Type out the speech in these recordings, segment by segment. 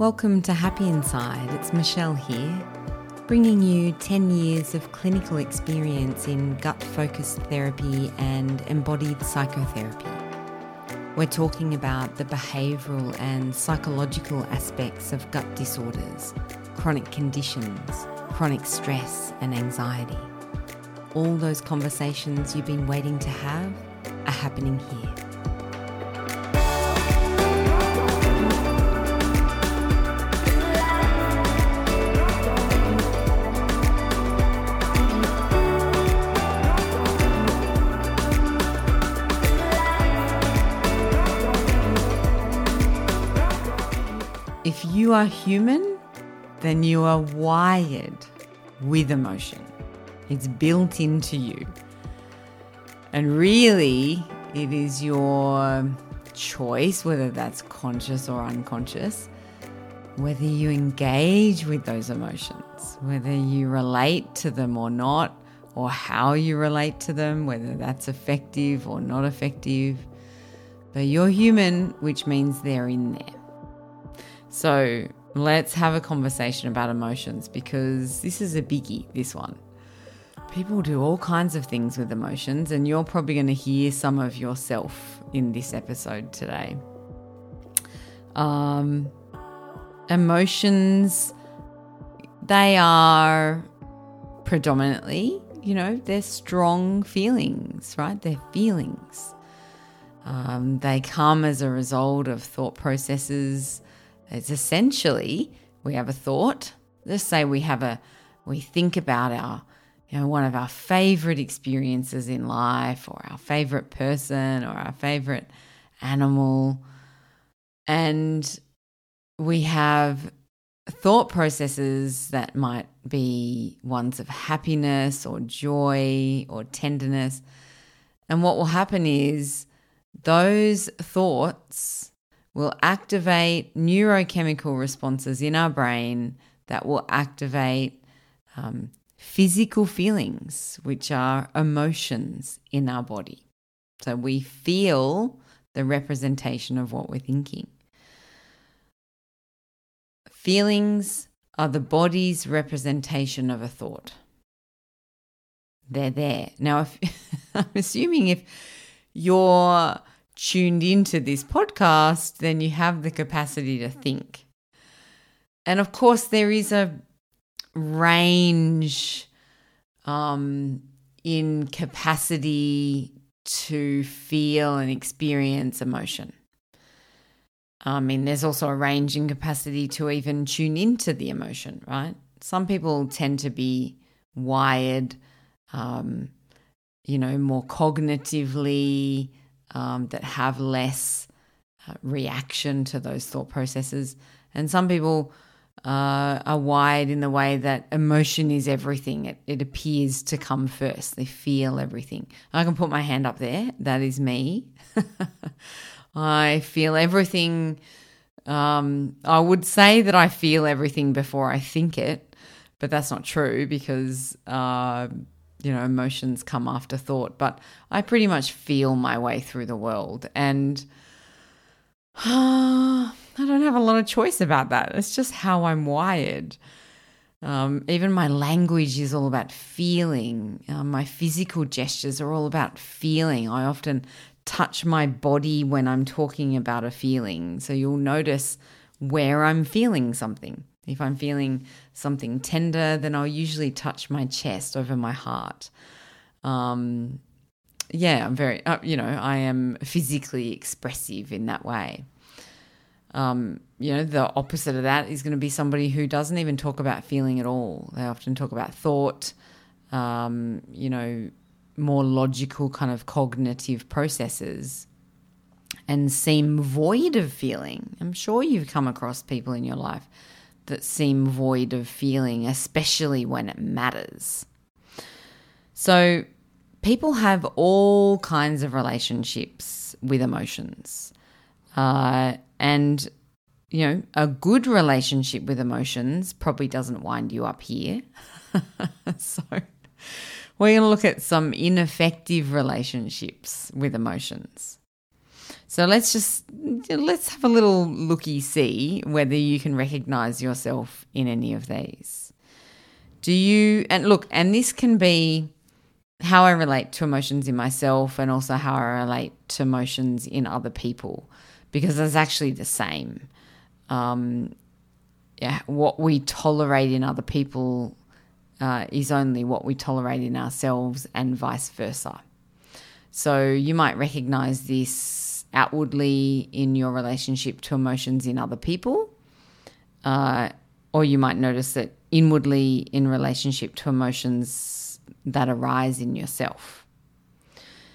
Welcome to Happy Inside. It's Michelle here, bringing you 10 years of clinical experience in gut focused therapy and embodied psychotherapy. We're talking about the behavioural and psychological aspects of gut disorders, chronic conditions, chronic stress, and anxiety. All those conversations you've been waiting to have are happening here. You are human, then you are wired with emotion. It's built into you. And really, it is your choice, whether that's conscious or unconscious, whether you engage with those emotions, whether you relate to them or not, or how you relate to them, whether that's effective or not effective. But you're human, which means they're in there. So let's have a conversation about emotions because this is a biggie, this one. People do all kinds of things with emotions, and you're probably going to hear some of yourself in this episode today. Um, emotions, they are predominantly, you know, they're strong feelings, right? They're feelings. Um, they come as a result of thought processes it's essentially we have a thought. Let's say we have a we think about our you know one of our favorite experiences in life or our favorite person or our favorite animal and we have thought processes that might be ones of happiness or joy or tenderness and what will happen is those thoughts will activate neurochemical responses in our brain that will activate um, physical feelings, which are emotions in our body. So we feel the representation of what we're thinking. Feelings are the body's representation of a thought. They're there. Now, if, I'm assuming if you're tuned into this podcast, then you have the capacity to think. And of course, there is a range um, in capacity to feel and experience emotion. I mean, there's also a range in capacity to even tune into the emotion, right? Some people tend to be wired, um, you know, more cognitively um, that have less uh, reaction to those thought processes. And some people uh, are wired in the way that emotion is everything. It, it appears to come first. They feel everything. I can put my hand up there. That is me. I feel everything. Um, I would say that I feel everything before I think it, but that's not true because uh, you know, emotions come after thought, but I pretty much feel my way through the world. And uh, I don't have a lot of choice about that. It's just how I'm wired. Um, even my language is all about feeling. Um, my physical gestures are all about feeling. I often touch my body when I'm talking about a feeling. So you'll notice where I'm feeling something. If I'm feeling something tender, then I'll usually touch my chest over my heart. Um, yeah, I'm very, uh, you know, I am physically expressive in that way. Um, you know, the opposite of that is going to be somebody who doesn't even talk about feeling at all. They often talk about thought, um, you know, more logical kind of cognitive processes and seem void of feeling. I'm sure you've come across people in your life that seem void of feeling, especially when it matters. So, people have all kinds of relationships with emotions. Uh, and, you know, a good relationship with emotions probably doesn't wind you up here. so, we're going to look at some ineffective relationships with emotions. So let's just let's have a little looky see whether you can recognize yourself in any of these. Do you and look, and this can be how I relate to emotions in myself and also how I relate to emotions in other people because it's actually the same. Um, yeah, what we tolerate in other people uh, is only what we tolerate in ourselves and vice versa. So you might recognize this outwardly in your relationship to emotions in other people, uh, or you might notice it inwardly in relationship to emotions that arise in yourself.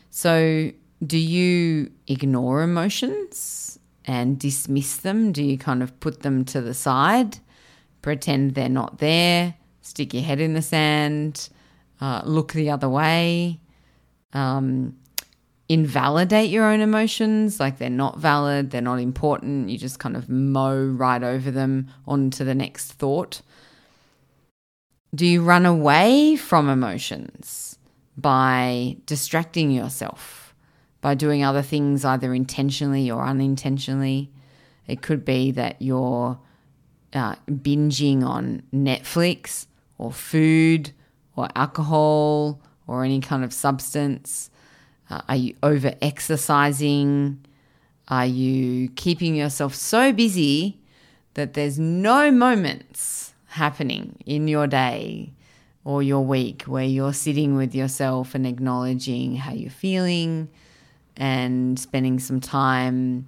So, do you ignore emotions and dismiss them? Do you kind of put them to the side, pretend they're not there, stick your head in the sand, uh, look the other way? Um, invalidate your own emotions, like they're not valid, they're not important. You just kind of mow right over them onto the next thought. Do you run away from emotions by distracting yourself, by doing other things either intentionally or unintentionally? It could be that you're uh, binging on Netflix or food or alcohol or any kind of substance uh, are you over exercising? Are you keeping yourself so busy that there's no moments happening in your day or your week where you're sitting with yourself and acknowledging how you're feeling and spending some time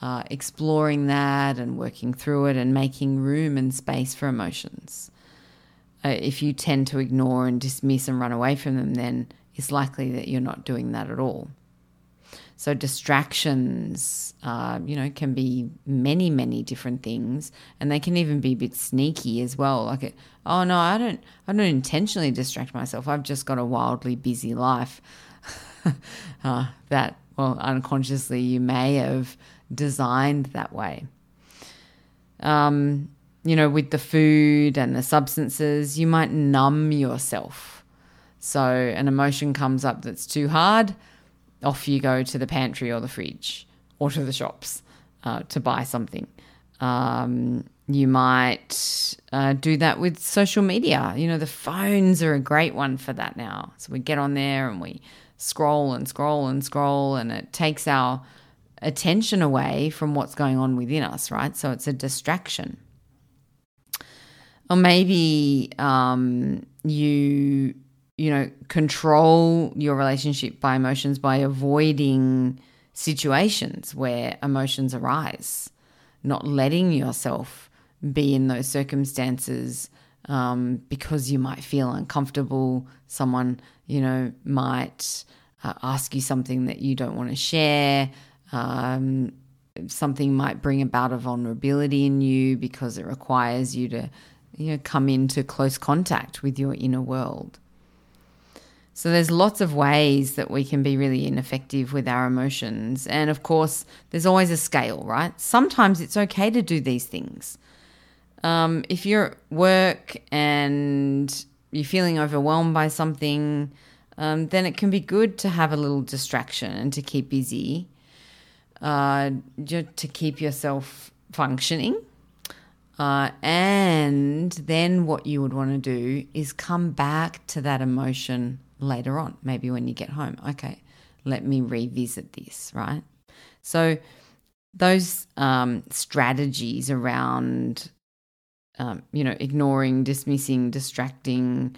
uh, exploring that and working through it and making room and space for emotions? Uh, if you tend to ignore and dismiss and run away from them, then it's likely that you're not doing that at all. So distractions, uh, you know, can be many, many different things, and they can even be a bit sneaky as well. Like, it, oh no, I don't, I don't intentionally distract myself. I've just got a wildly busy life. uh, that, well, unconsciously you may have designed that way. Um, you know, with the food and the substances, you might numb yourself so an emotion comes up that's too hard, off you go to the pantry or the fridge or to the shops uh, to buy something. Um, you might uh, do that with social media. You know, the phones are a great one for that now. So we get on there and we scroll and scroll and scroll, and it takes our attention away from what's going on within us, right? So it's a distraction. Or maybe um, you you know, control your relationship by emotions by avoiding situations where emotions arise, not letting yourself be in those circumstances um, because you might feel uncomfortable. Someone, you know, might uh, ask you something that you don't want to share. Um, something might bring about a vulnerability in you because it requires you to, you know, come into close contact with your inner world. So there's lots of ways that we can be really ineffective with our emotions. And of course, there's always a scale, right? Sometimes it's okay to do these things. Um, if you're at work and you're feeling overwhelmed by something, um, then it can be good to have a little distraction and to keep busy, uh, to keep yourself functioning. Uh, and then what you would want to do is come back to that emotion later on, maybe when you get home. Okay, let me revisit this, right? So, those um, strategies around, um, you know, ignoring, dismissing, distracting,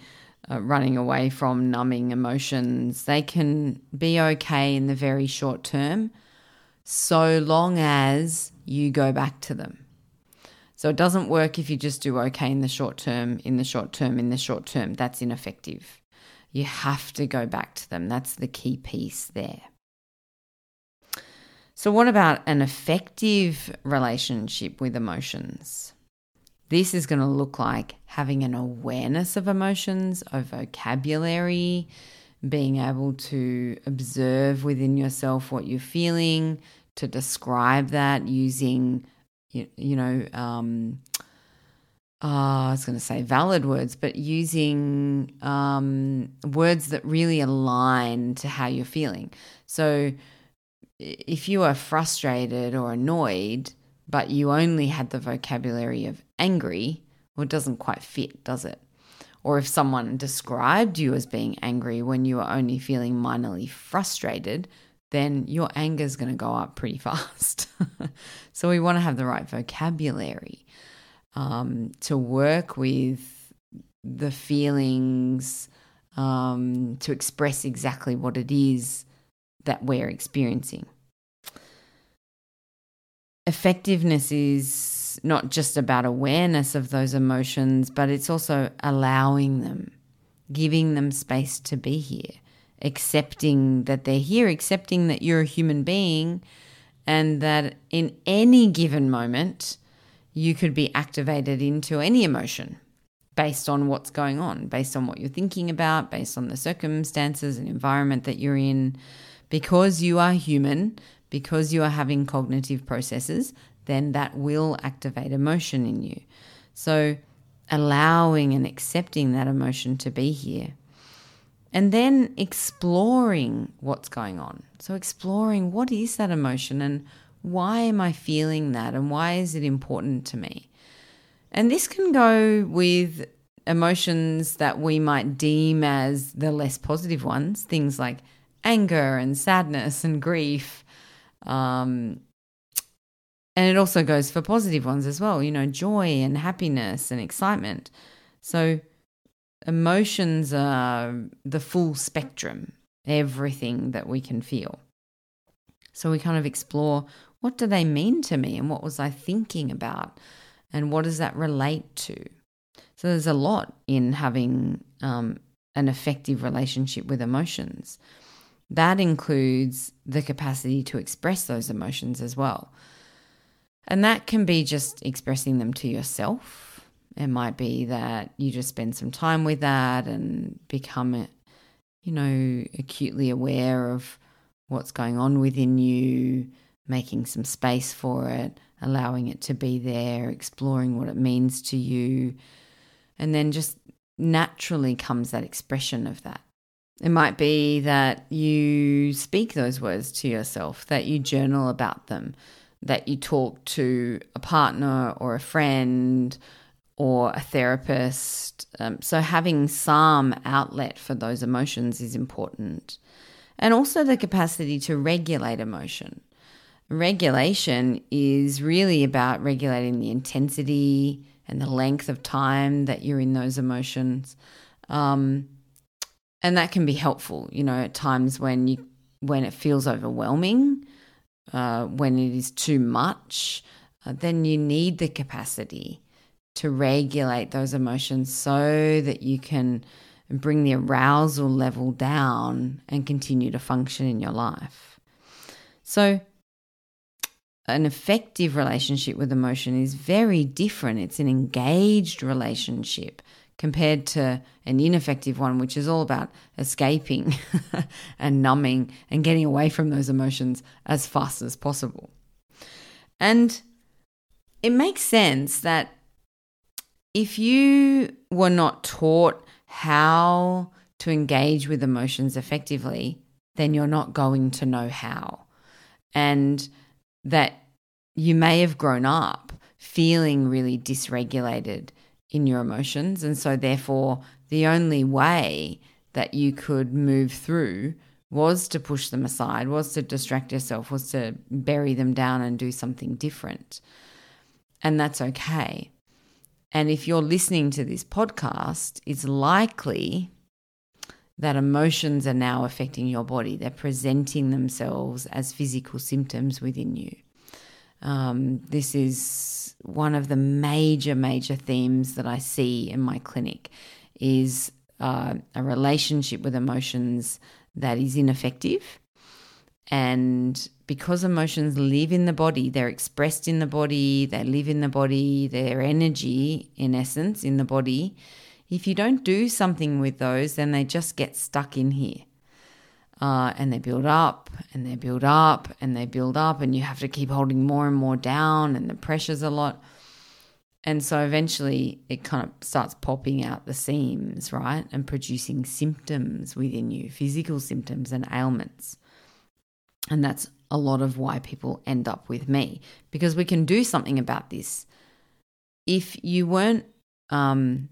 uh, running away from, numbing emotions, they can be okay in the very short term, so long as you go back to them. So it doesn't work if you just do okay in the short term, in the short term, in the short term. That's ineffective. You have to go back to them. That's the key piece there. So, what about an effective relationship with emotions? This is going to look like having an awareness of emotions, a vocabulary, being able to observe within yourself what you're feeling, to describe that using, you, you know, um, uh, I was going to say valid words, but using um, words that really align to how you're feeling. So, if you are frustrated or annoyed, but you only had the vocabulary of angry, well, it doesn't quite fit, does it? Or if someone described you as being angry when you were only feeling minorly frustrated, then your anger is going to go up pretty fast. so we want to have the right vocabulary um, to work with the feelings, um, to express exactly what it is that we're experiencing. Effectiveness is not just about awareness of those emotions, but it's also allowing them, giving them space to be here, accepting that they're here, accepting that you're a human being, and that in any given moment, you could be activated into any emotion based on what's going on, based on what you're thinking about, based on the circumstances and environment that you're in. Because you are human, because you are having cognitive processes, then that will activate emotion in you. So, allowing and accepting that emotion to be here. And then exploring what's going on. So, exploring what is that emotion and why am I feeling that and why is it important to me? And this can go with emotions that we might deem as the less positive ones, things like anger and sadness and grief. Um, and it also goes for positive ones as well, you know, joy and happiness and excitement. So emotions are the full spectrum, everything that we can feel. So we kind of explore what do they mean to me and what was I thinking about and what does that relate to? So there's a lot in having um, an effective relationship with emotions. That includes the capacity to express those emotions as well. And that can be just expressing them to yourself. It might be that you just spend some time with that and become, you know, acutely aware of what's going on within you, making some space for it, allowing it to be there, exploring what it means to you. And then just naturally comes that expression of that. It might be that you speak those words to yourself, that you journal about them, that you talk to a partner or a friend or a therapist. Um, so, having some outlet for those emotions is important. And also the capacity to regulate emotion. Regulation is really about regulating the intensity and the length of time that you're in those emotions. Um, and that can be helpful, you know, at times when you when it feels overwhelming, uh, when it is too much, uh, then you need the capacity to regulate those emotions so that you can bring the arousal level down and continue to function in your life. So, an effective relationship with emotion is very different. It's an engaged relationship compared to an ineffective one, which is all about escaping and numbing and getting away from those emotions as fast as possible. And it makes sense that if you were not taught how to engage with emotions effectively, then you're not going to know how. And that you may have grown up feeling really dysregulated in your emotions. And so, therefore, the only way that you could move through was to push them aside, was to distract yourself, was to bury them down and do something different. And that's okay. And if you're listening to this podcast, it's likely that emotions are now affecting your body. They're presenting themselves as physical symptoms within you. Um, this is one of the major, major themes that I see in my clinic is uh, a relationship with emotions that is ineffective. And because emotions live in the body, they're expressed in the body, they live in the body, their energy, in essence, in the body. If you don't do something with those, then they just get stuck in here. Uh, and they build up and they build up and they build up, and you have to keep holding more and more down, and the pressure's a lot. And so eventually it kind of starts popping out the seams, right? And producing symptoms within you, physical symptoms and ailments. And that's a lot of why people end up with me because we can do something about this. If you weren't um,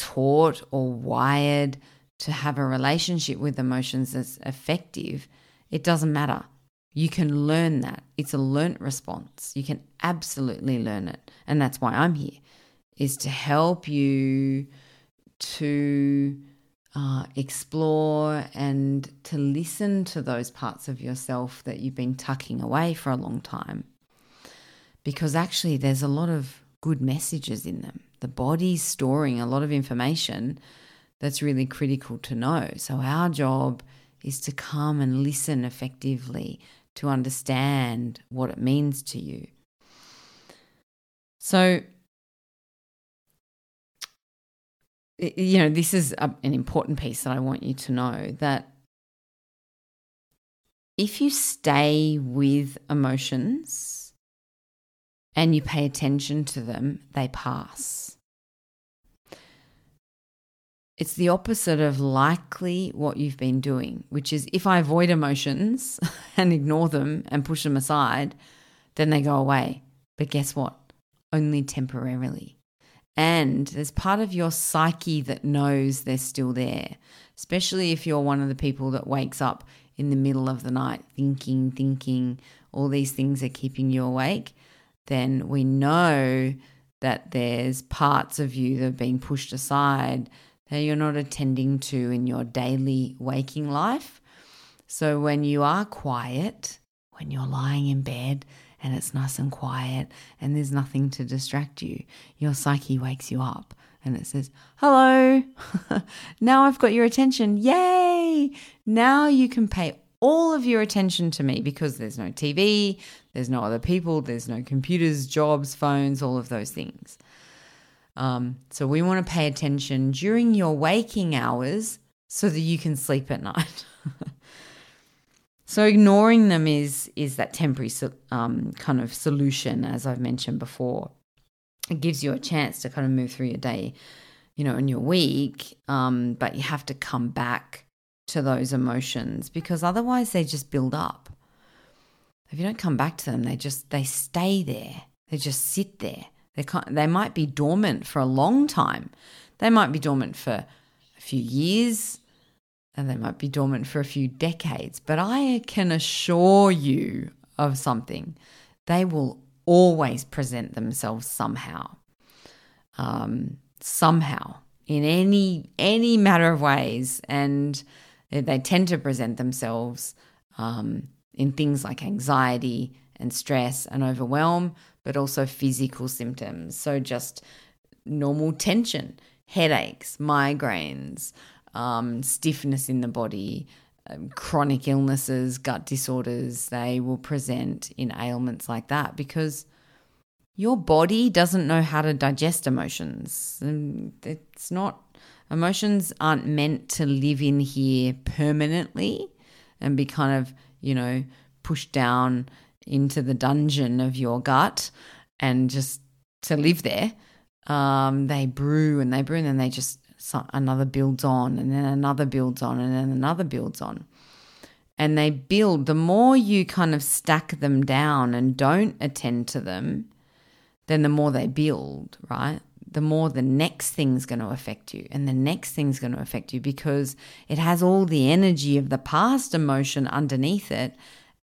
taught or wired to have a relationship with emotions that's effective, it doesn't matter. You can learn that. It's a learnt response. You can absolutely learn it. And that's why I'm here, is to help you to uh, explore and to listen to those parts of yourself that you've been tucking away for a long time. Because actually, there's a lot of good messages in them. The body's storing a lot of information that's really critical to know. So, our job is to come and listen effectively to understand what it means to you. So, you know, this is a, an important piece that I want you to know that if you stay with emotions and you pay attention to them, they pass. It's the opposite of likely what you've been doing, which is if I avoid emotions and ignore them and push them aside, then they go away. But guess what? Only temporarily. And there's part of your psyche that knows they're still there, especially if you're one of the people that wakes up in the middle of the night thinking, thinking, all these things are keeping you awake. Then we know that there's parts of you that are being pushed aside that you're not attending to in your daily waking life. So when you are quiet, when you're lying in bed and it's nice and quiet and there's nothing to distract you, your psyche wakes you up and it says, Hello, now I've got your attention. Yay! Now you can pay all of your attention to me because there's no TV, there's no other people, there's no computers, jobs, phones, all of those things. Um, so we want to pay attention during your waking hours so that you can sleep at night. so ignoring them is is that temporary um, kind of solution, as I've mentioned before. It gives you a chance to kind of move through your day, you know, in your week, um, but you have to come back to those emotions because otherwise they just build up. If you don't come back to them, they just they stay there. They just sit there. They, they might be dormant for a long time. They might be dormant for a few years and they might be dormant for a few decades. But I can assure you of something they will always present themselves somehow. Um, somehow in any any matter of ways and they tend to present themselves um, in things like anxiety and stress and overwhelm but also physical symptoms. So, just normal tension, headaches, migraines, um, stiffness in the body, um, chronic illnesses, gut disorders, they will present in ailments like that because your body doesn't know how to digest emotions. It's not, emotions aren't meant to live in here permanently and be kind of, you know, pushed down into the dungeon of your gut and just to live there. Um, they brew and they brew and then they just another builds on and then another builds on and then another builds on. And they build, the more you kind of stack them down and don't attend to them, then the more they build, right? The more the next thing's going to affect you, and the next thing's going to affect you because it has all the energy of the past emotion underneath it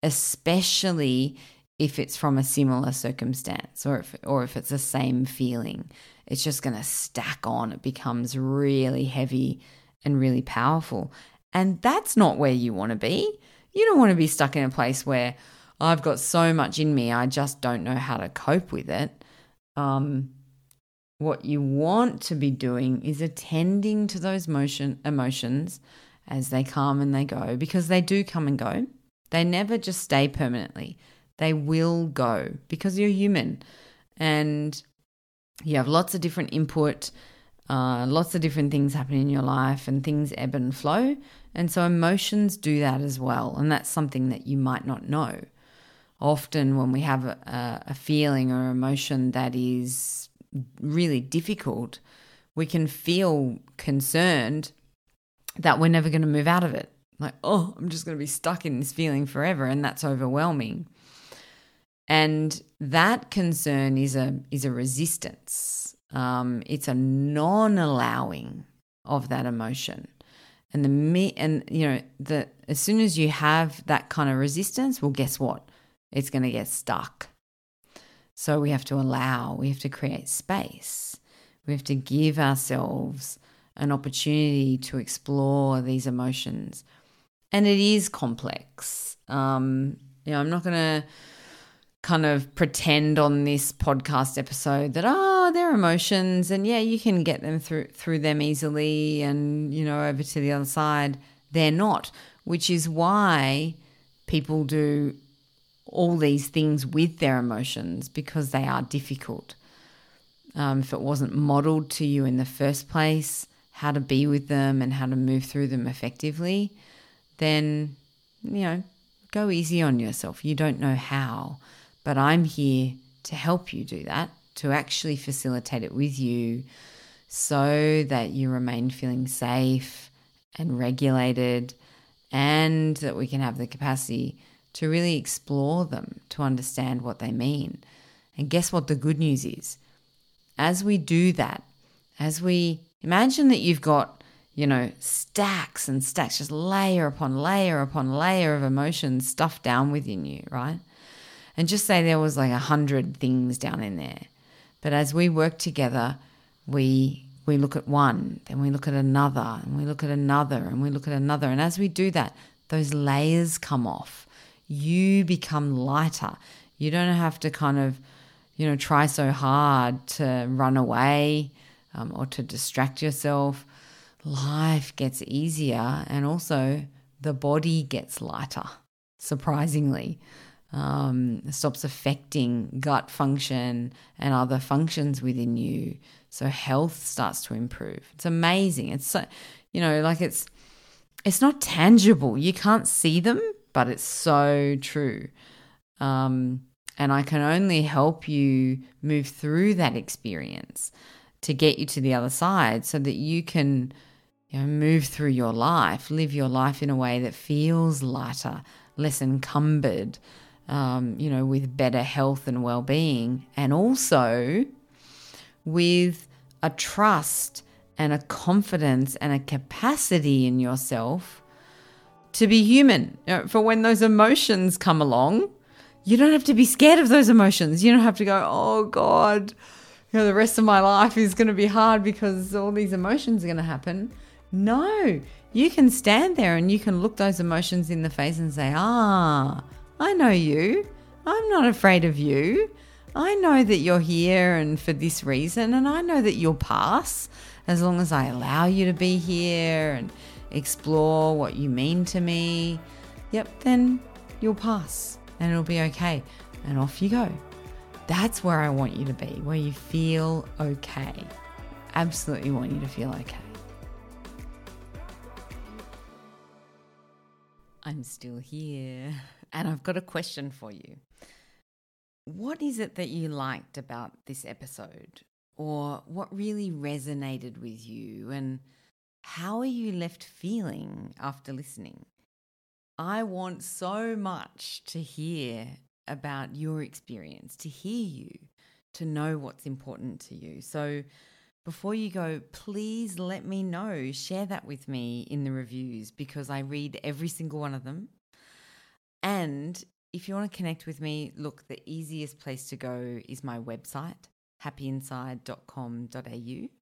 especially if it's from a similar circumstance or if, or if it's the same feeling. It's just going to stack on. It becomes really heavy and really powerful. And that's not where you want to be. You don't want to be stuck in a place where I've got so much in me, I just don't know how to cope with it. Um, what you want to be doing is attending to those motion emotions as they come and they go because they do come and go they never just stay permanently. They will go because you're human and you have lots of different input, uh, lots of different things happen in your life, and things ebb and flow. And so emotions do that as well. And that's something that you might not know. Often, when we have a, a feeling or emotion that is really difficult, we can feel concerned that we're never going to move out of it Like, oh, I'm just going to be stuck in this feeling forever. And that's overwhelming. And that concern is a is a resistance. Um, it's a non-allowing of that emotion. And the me and you know the as soon as you have that kind of resistance, well, guess what? It's going to get stuck. So we have to allow. We have to create space. We have to give ourselves an opportunity to explore these emotions, and it is complex. Um, you know, I'm not going to kind of pretend on this podcast episode that oh they're emotions and yeah you can get them through through them easily and you know over to the other side they're not which is why people do all these things with their emotions because they are difficult. Um, if it wasn't modeled to you in the first place how to be with them and how to move through them effectively then you know go easy on yourself. You don't know how but I'm here to help you do that, to actually facilitate it with you so that you remain feeling safe and regulated and that we can have the capacity to really explore them, to understand what they mean. And guess what the good news is? As we do that, as we imagine that you've got, you know, stacks and stacks, just layer upon layer upon layer of emotions stuffed down within you, right? and just say there was like a hundred things down in there. But as we work together, we we look at one, then we look at another, and we look at another, and we look at another. And as we do that, those layers come off. You become lighter. You don't have to kind of, you know, try so hard to run away um, or to distract yourself. Life gets easier, and also the body gets lighter, surprisingly um, stops affecting gut function and other functions within you. So health starts to improve. It's amazing. It's so, you know, like it's it's not tangible. You can't see them, but it's so true. Um, and I can only help you move through that experience to get you to the other side so that you can you know, move through your life, live your life in a way that feels lighter, less encumbered, um, you know, with better health and well being, and also with a trust and a confidence and a capacity in yourself to be human. You know, for when those emotions come along, you don't have to be scared of those emotions. You don't have to go, oh God, you know, the rest of my life is going to be hard because all these emotions are going to happen. No, you can stand there and you can look those emotions in the face and say, ah, I know you. I'm not afraid of you. I know that you're here and for this reason, and I know that you'll pass as long as I allow you to be here and explore what you mean to me. Yep, then you'll pass and it'll be okay. And off you go. That's where I want you to be, where you feel okay. Absolutely want you to feel okay. I'm still here. And I've got a question for you. What is it that you liked about this episode? Or what really resonated with you? And how are you left feeling after listening? I want so much to hear about your experience, to hear you, to know what's important to you. So before you go, please let me know. Share that with me in the reviews because I read every single one of them. And if you want to connect with me, look, the easiest place to go is my website, happyinside.com.au,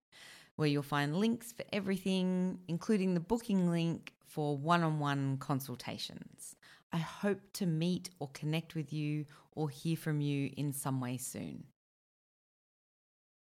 where you'll find links for everything, including the booking link for one on one consultations. I hope to meet or connect with you or hear from you in some way soon.